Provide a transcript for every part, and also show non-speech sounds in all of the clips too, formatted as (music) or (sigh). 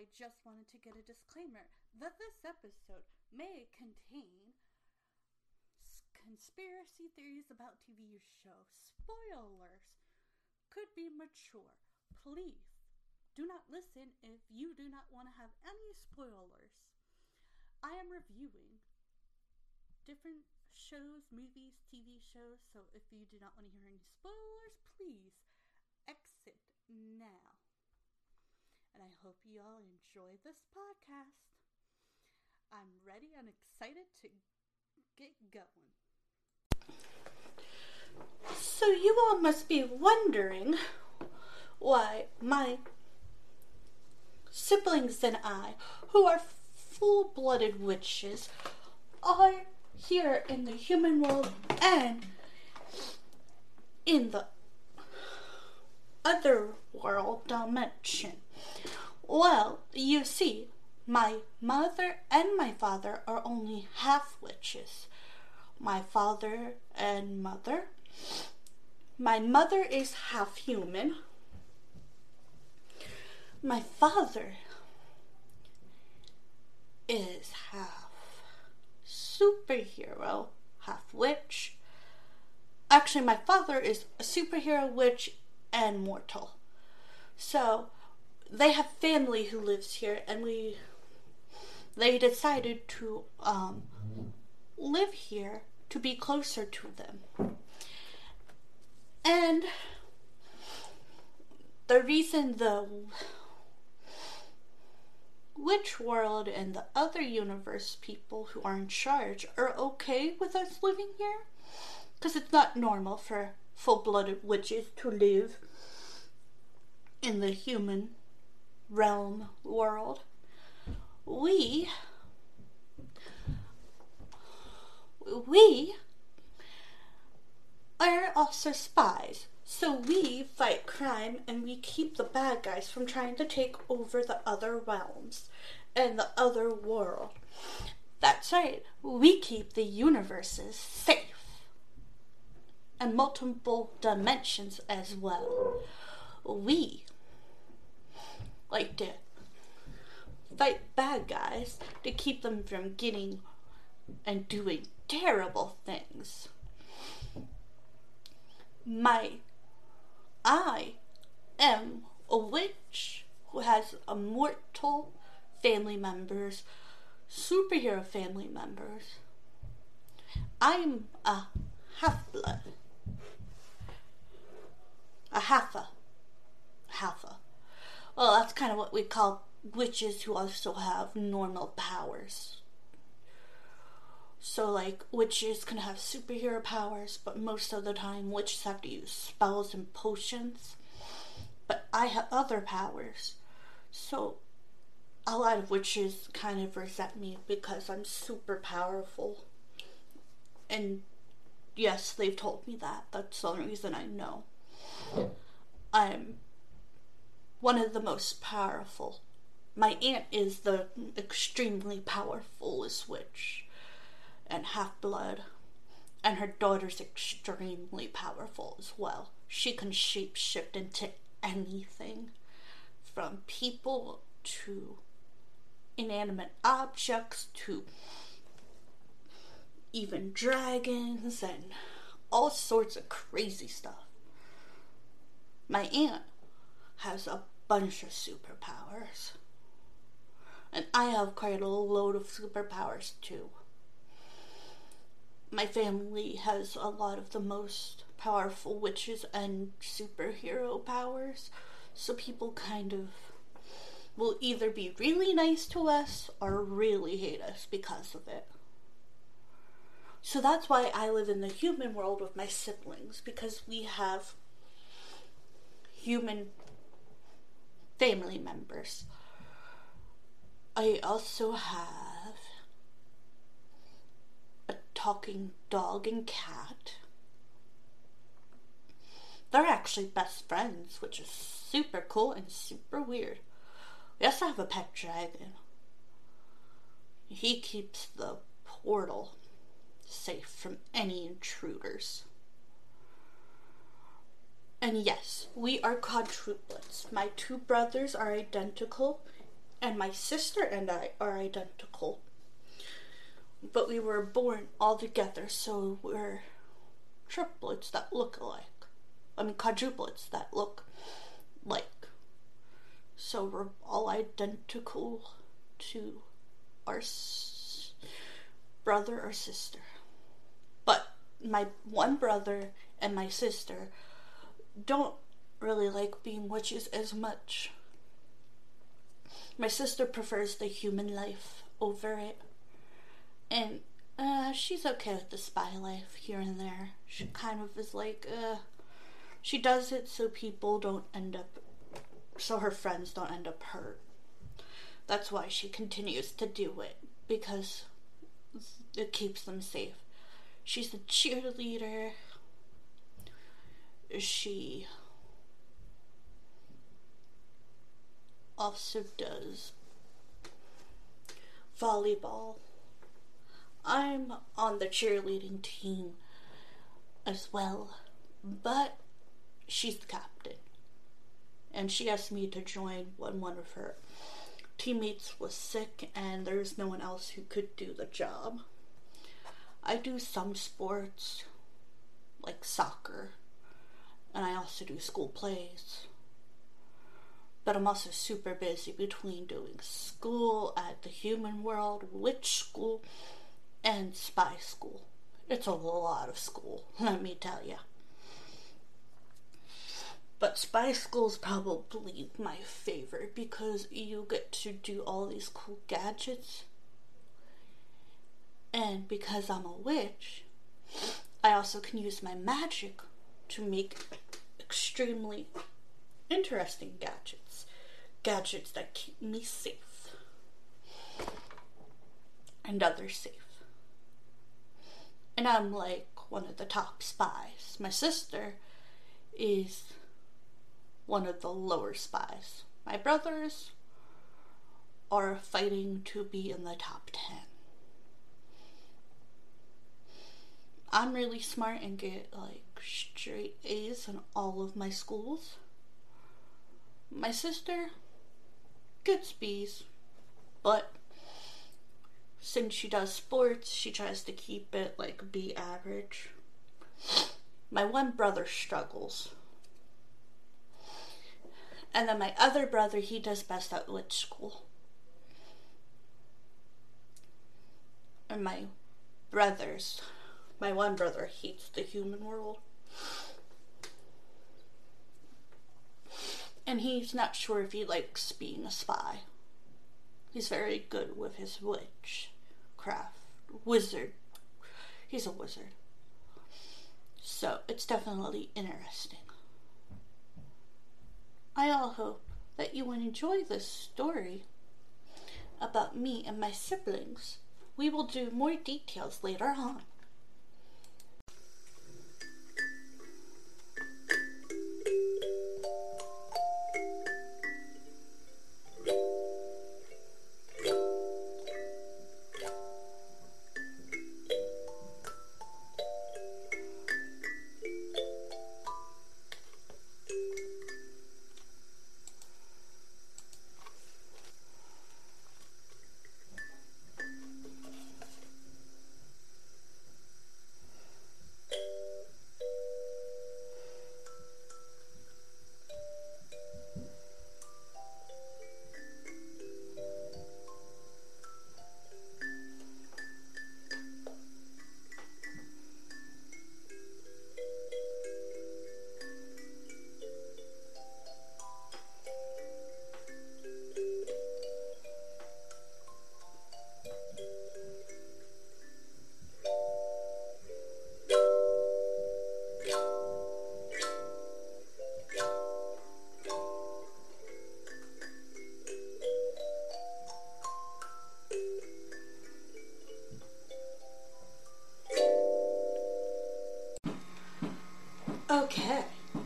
I just wanted to get a disclaimer that this episode may contain conspiracy theories about TV shows, spoilers, could be mature. Please do not listen if you do not want to have any spoilers. I am reviewing different shows, movies, TV shows, so if you do not want to hear any spoilers, please exit now. And I hope you all enjoy this podcast. I'm ready and excited to get going. So, you all must be wondering why my siblings and I, who are full blooded witches, are here in the human world and in the other world dimension. Well, you see, my mother and my father are only half witches. My father and mother. My mother is half human. My father is half superhero, half witch. Actually, my father is a superhero, witch, and mortal. So, they have family who lives here, and we they decided to um, live here to be closer to them. And the reason the Witch World and the other universe people who are in charge are okay with us living here, because it's not normal for full blooded witches to live in the human realm world. We we are also spies. So we fight crime and we keep the bad guys from trying to take over the other realms and the other world. That's right, we keep the universes safe. And multiple dimensions as well. We like to fight bad guys to keep them from getting and doing terrible things. My I am a witch who has immortal family members, superhero family members. I'm a half blood. A halfa. Halfa. Well, that's kind of what we call witches who also have normal powers. So, like, witches can have superhero powers, but most of the time, witches have to use spells and potions. But I have other powers. So, a lot of witches kind of resent me because I'm super powerful. And yes, they've told me that. That's the only reason I know. I'm one of the most powerful. My aunt is the extremely powerful witch and half blood, and her daughter's extremely powerful as well. She can shape shift into anything from people to inanimate objects to even dragons and all sorts of crazy stuff. My aunt has a bunch of superpowers. And I have quite a load of superpowers too my family has a lot of the most powerful witches and superhero powers, so people kind of will either be really nice to us or really hate us because of it. So that's why I live in the human world with my siblings, because we have human family members. I also have a talking dog and cat. They're actually best friends, which is super cool and super weird. We also have a pet dragon. He keeps the portal safe from any intruders. And yes, we are quadruplets. My two brothers are identical and my sister and I are identical. But we were born all together, so we're triplets that look alike. I mean, quadruplets that look like. So we're all identical to our s- brother or sister. But my one brother and my sister don't really like being witches as much. My sister prefers the human life over it. And uh, she's okay with the spy life here and there. She kind of is like, uh, she does it so people don't end up, so her friends don't end up hurt. That's why she continues to do it, because it keeps them safe. She's a cheerleader. She also does volleyball. I'm on the cheerleading team as well, but she's the captain. And she asked me to join when one of her teammates was sick and there's no one else who could do the job. I do some sports, like soccer, and I also do school plays. But I'm also super busy between doing school at the human world, witch school, and spy school. It's a lot of school, (laughs) let me tell you. But spy school's probably my favorite because you get to do all these cool gadgets. And because I'm a witch, I also can use my magic to make extremely interesting gadgets. Gadgets that keep me safe. And others safe. And I'm like one of the top spies. My sister is one of the lower spies. My brothers are fighting to be in the top 10. I'm really smart and get like straight A's in all of my schools. My sister gets B's, but since she does sports, she tries to keep it like B average. My one brother struggles. And then my other brother, he does best at witch school. And my brothers, my one brother hates the human world. And he's not sure if he likes being a spy. He's very good with his witch craft. Wizard. He's a wizard. So it's definitely interesting. I all hope that you will enjoy this story about me and my siblings. We will do more details later on.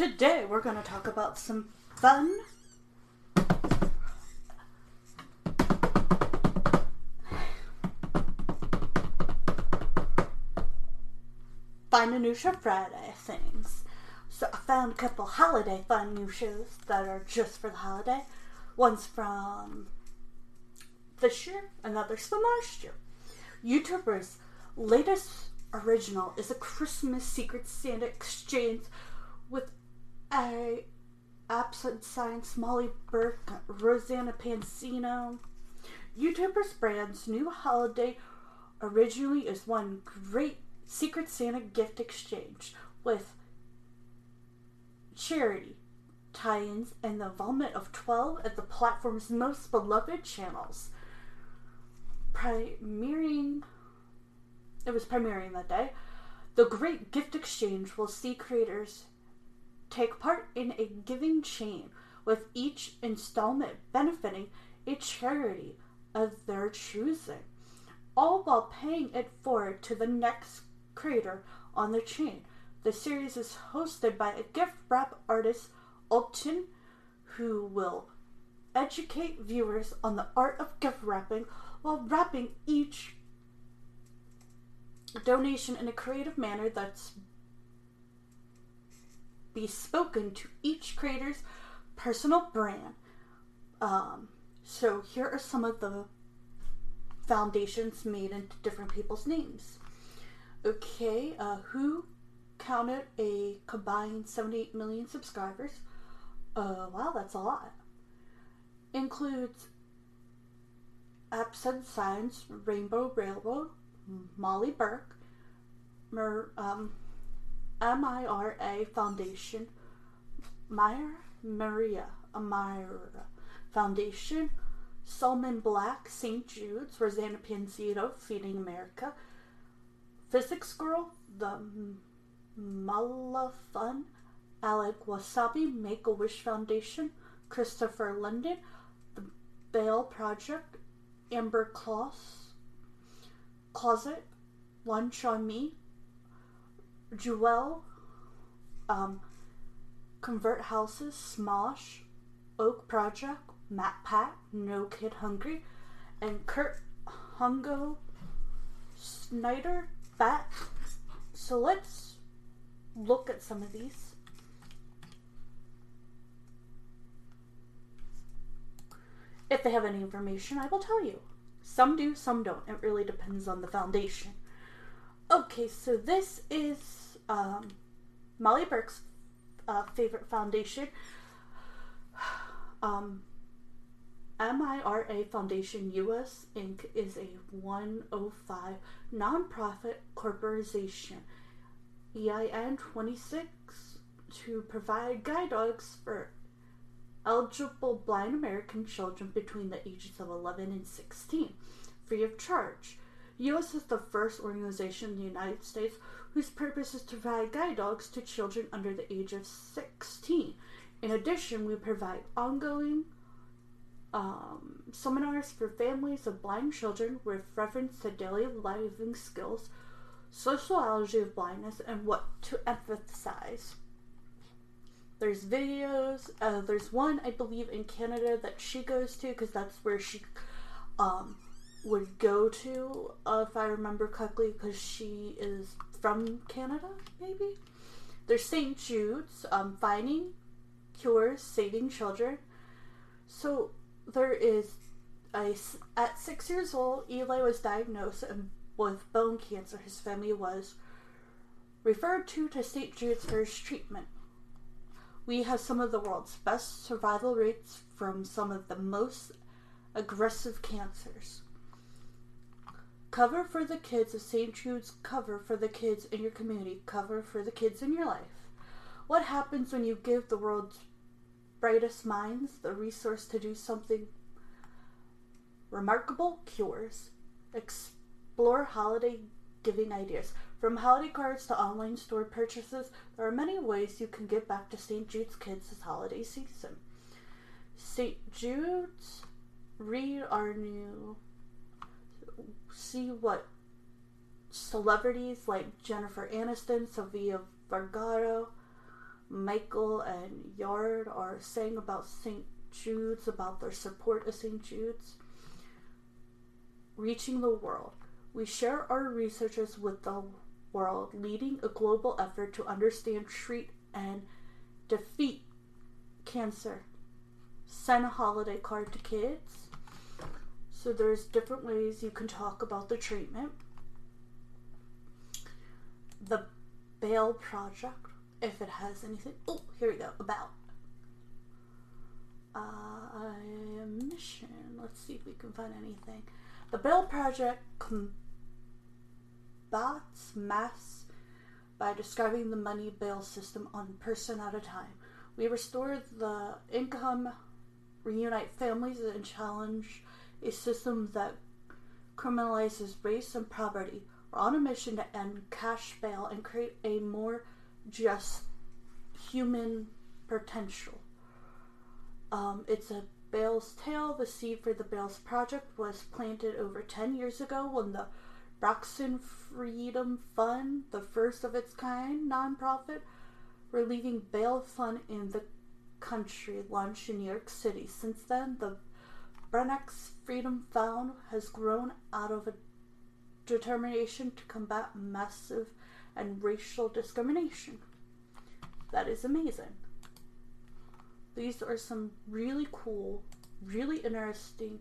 Today we're going to talk about some fun Find a new show Friday things. So I found a couple holiday fun new shows that are just for the holiday. One's from this year, another's from last year. YouTuber's latest original is a Christmas Secret Santa exchange with a AsapSCIENCE, Molly Burke, Rosanna Pansino. YouTuber's brand's new holiday originally is one great Secret Santa gift exchange with charity tie-ins and the involvement of 12 of the platform's most beloved channels. Premiering it was premiering that day. The Great Gift Exchange will see creators take part in a giving chain with each installment benefiting a charity of their choosing, all while paying it forward to the next creator on the chain. The series is hosted by a gift wrap artist, Upton, who will educate viewers on the art of gift wrapping while wrapping each donation in a creative manner that's bespoken to each creator's personal brand. Um, so here are some of the foundations made into different people's names. Okay, uh, who counted a combined 78 million subscribers? Uh, wow, that's a lot. Includes AsapSCIENCE, Rainbow Railroad, Molly Burke, Mer, um, MIRA Foundation, Myra Maria Amira Foundation, Solomon Black, St. Jude's, Rosanna Pansino, Feeding America, Physics Girl, The Malafun, Alec Wassabi, Make a Wish Foundation, Christopher London, The Bail Project, Amber Kloss, Closet, Lunch on Me, Jewel, um, Covenant Houses, Smosh, Okra Project, Matt Pat, No Kid Hungry, and Kurt Hugo Schneider that. So let's look at some of these. If they have any information, I will tell you. Some do, some don't. It really depends on the foundation. Okay, so this is um, Molly Burke's uh, favorite foundation. (sighs) Um, MIRA Foundation US Inc. is a 105 nonprofit corporation, EIN 26, to provide guide dogs for eligible blind American children between the ages of 11 and 16, free of charge. US is the first organization in the United States whose purpose is to provide guide dogs to children under the age of 16. In addition, we provide ongoing um, seminars for families of blind children with reference to daily living skills, sociology of blindness, and what to emphasize. There's videos. Uh, there's one I believe in Canada that she goes to because that's where she um, would go to, uh, if I remember correctly, because she is from Canada. Maybe there's St. Jude's, um, finding cures, saving children. So there is a, at six years old, Eli was diagnosed with bone cancer. His family was referred to to St. Jude's for his treatment. We have some of the world's best survival rates from some of the most aggressive cancers. Cover for the kids of St. Jude's, cover for the kids in your community, cover for the kids in your life. What happens when you give the world's brightest minds the resource to do something remarkable cures. Explore holiday giving ideas. From holiday cards to online store purchases, there are many ways you can give back to St. Jude's kids this holiday season. St. Jude's, read our new, see what celebrities like Jennifer Aniston, Sofia Vergara, Michael, and Yard are saying about St. Jude's, about their support of St. Jude's. Reaching the world. We share our researches with the world, leading a global effort to understand, treat, and defeat cancer. Send a holiday card to kids. So there's different ways you can talk about the treatment. The Bail Project, if it has anything. Oh, here we go. About. Uh, mission. Let's see if we can find anything. The Bail Project combats mass by describing the money bail system on person at a time. We restore the income, reunite families, and challenge a system that criminalizes race and poverty. We're on a mission to end cash bail and create a more just human potential. Um, it's a Bale's Tale, the seed for the Bales Project, was planted over 10 years ago when the Bronx Freedom Fund, the first of its kind nonprofit, relieving bail fund in the country, launched in New York City. Since then, the Bronx Freedom Found has grown out of a determination to combat massive and racial discrimination. That is amazing. These are some really cool, really interesting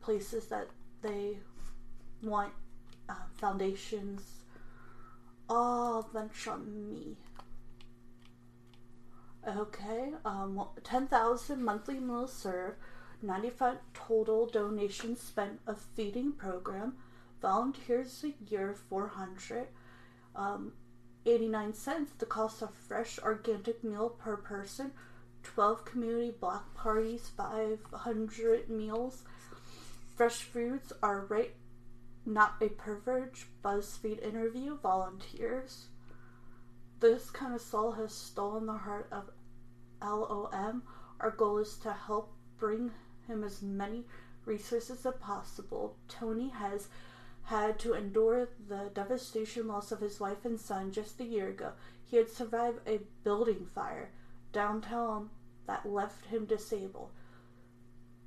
places that they want uh, foundations all venture on me. Okay, um, 10,000 monthly meals served, 95 total donations spent a feeding program, volunteers a year 400, um, 89 cents the cost of fresh organic meal per person 12 community block parties, 500 meals. Fresh foods are right, not a privilege. BuzzFeed interview, volunteers. This kind of soul has stolen the heart of LOM. Our goal is to help bring him as many resources as possible. Tony has had to endure the devastation loss of his wife and son just a year ago. He had survived a building fire downtown that left him disabled.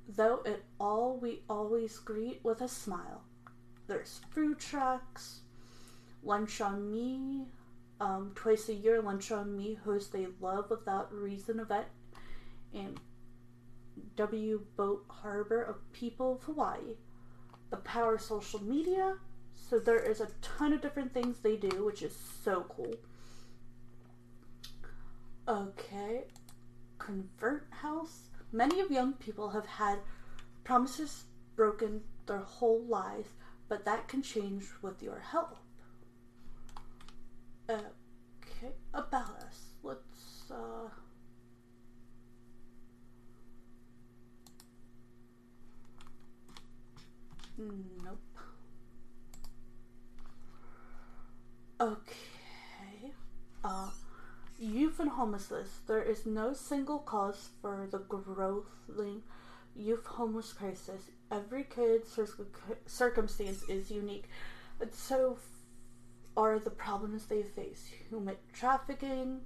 Though it all we always greet with a smile. There's food trucks, Lunch on Me, um, twice a year, Lunch on Me hosts a Love Without Reason event in W Boat Harbor of People of Hawaii. The power of social media. So there is a ton of different things they do, which is so cool. Okay, Covenant House. Many of young people have had promises broken their whole lives, but that can change with your help. Okay, about us. Let's uh Nope. Okay. Uh Youth and homelessness. There is no single cause for the growing youth homeless crisis. Every kid's circumstance is unique, and so are the problems they face. Human trafficking,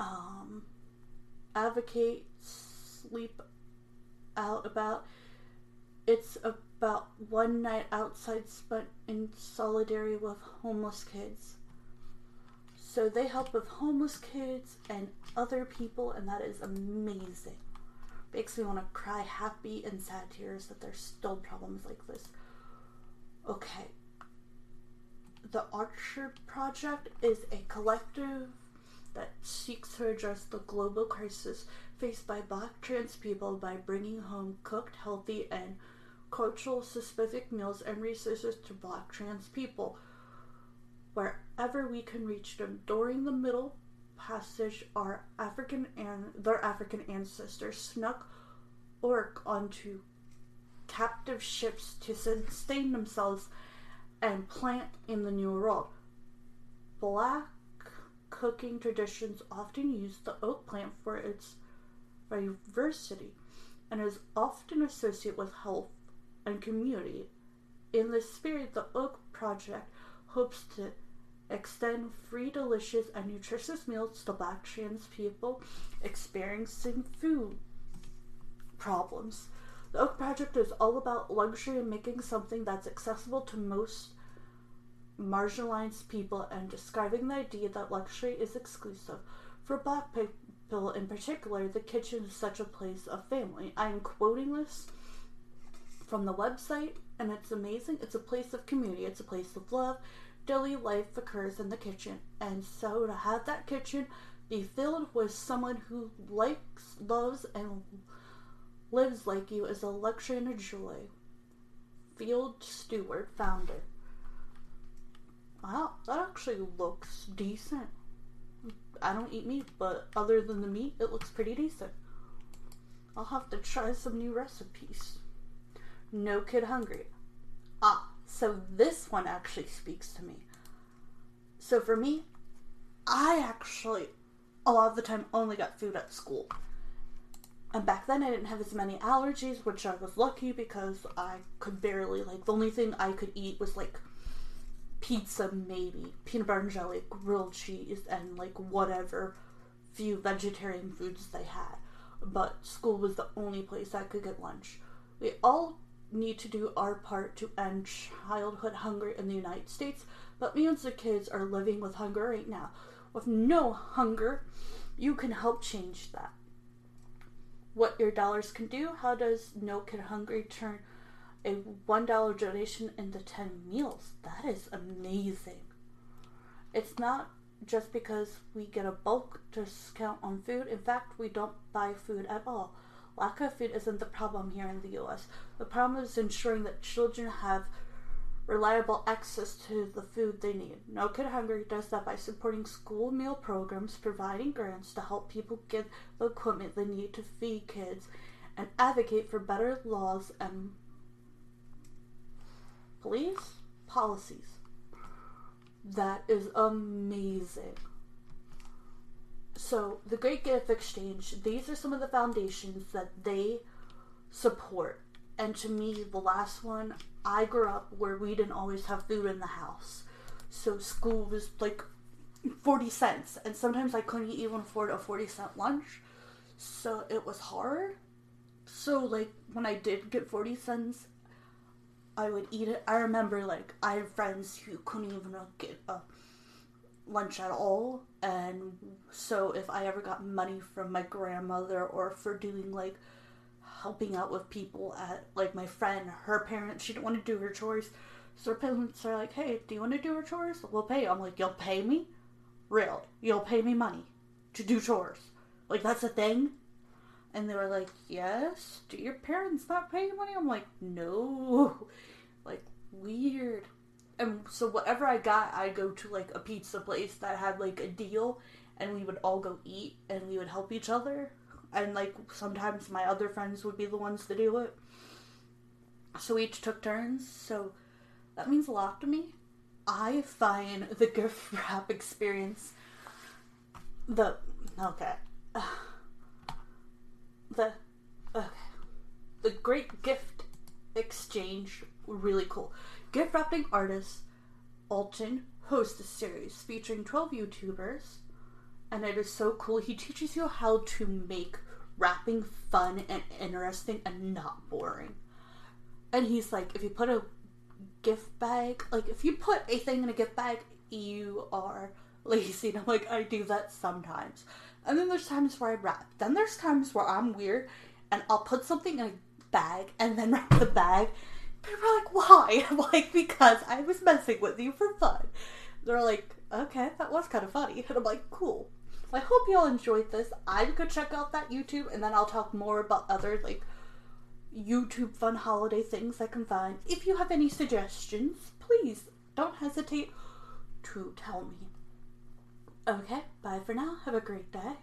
um, advocate, sleep out about. It's about one night outside spent in solidarity with homeless kids. So they help with homeless kids and other people, and that is amazing. Makes me want to cry happy and sad tears that there's still problems like this. Okay. The Okra Project is a collective that seeks to address the global crisis faced by black trans people by bringing home cooked, healthy, and cultural specific meals and resources to black trans people wherever we can reach them. During the Middle Passage, our African and their African ancestors snuck okra onto captive ships to sustain themselves and plant in the New World. Black cooking traditions often use the okra plant for its diversity and is often associated with health and community. In this spirit, the Okra Project hopes to extend free, delicious, and nutritious meals to black trans people experiencing food problems. The Okra Project is all about luxury and making something that's accessible to most marginalized people and describing the idea that luxury is exclusive. For black people in particular, the kitchen is such a place of family. I am quoting this from the website, and it's amazing. It's a place of community, it's a place of love. Daily life occurs in the kitchen, and so to have that kitchen be filled with someone who likes, loves, and lives like you is a luxury and a joy. Field Stewart, founder. Wow, that actually looks decent. I don't eat meat, but other than the meat, it looks pretty decent. I'll have to try some new recipes. No Kid Hungry. Ah, so this one actually speaks to me. So for me, I actually, a lot of the time, only got food at school. And back then I didn't have as many allergies, which I was lucky because I could barely like the only thing I could eat was like pizza maybe, peanut butter and jelly, grilled cheese and like whatever few vegetarian foods they had. But school was the only place I could get lunch. We all need to do our part to end childhood hunger in the United States, but millions of kids are living with hunger right now. With no hunger, you can help change that what your dollars can do. How does No Kid Hungry turn a $1 donation into 10 meals? That is amazing. It's not just because we get a bulk discount on food. In fact, we don't buy food at all. Lack of food isn't the problem here in the US. The problem is ensuring that children have reliable access to the food they need. No Kid Hungry does that by supporting school meal programs, providing grants to help people get the equipment they need to feed kids, and advocate for better laws and police policies. That is amazing. So, the Great Gift Exchange, these are some of the foundations that they support. And to me, the last one, I grew up where we didn't always have food in the house. So school was like 40 cents. And sometimes I couldn't even afford a 40 cent lunch. So it was hard. So, like, when I did get 40 cents, I would eat it. I remember, like, I had friends who couldn't even get a lunch at all. And so, if I ever got money from my grandmother or for doing, like, helping out with people at like my friend, her parents, she didn't want to do her chores. So her parents are like, Hey, do you want to do her chores? We'll pay you. I'm like, You'll pay me? Really? You'll pay me money to do chores. Like that's a thing? And they were like, Yes. Do your parents not pay you money? I'm like, No. (laughs) Like, weird. And so whatever I got, I'd go to like a pizza place that had like a deal and we would all go eat and we would help each other and like sometimes my other friends would be the ones to do it. So we each took turns. So that means a lot to me. I find the gift (laughs) wrap experience the okay (sighs) the okay the great gift exchange really cool. Gift wrapping artist Alton hosts a series featuring 12 YouTubers and it is so cool. He teaches you how to make wrapping fun and interesting and not boring. And he's like, if you put a gift bag, like if you put a thing in a gift bag, you are lazy. And I'm like, I do that sometimes. And then there's times where I wrap. Then there's times where I'm weird and I'll put something in a bag and then (laughs) wrap the bag. People are like, why? (laughs) I'm like, because I was messing with you for fun. They're like, okay, that was kind of funny. And I'm like, cool. I hope you all enjoyed this. I go check out that YouTube and then I'll talk more about other like YouTube fun holiday things I can find. If you have any suggestions, please don't hesitate to tell me. Okay, bye for now. Have a great day.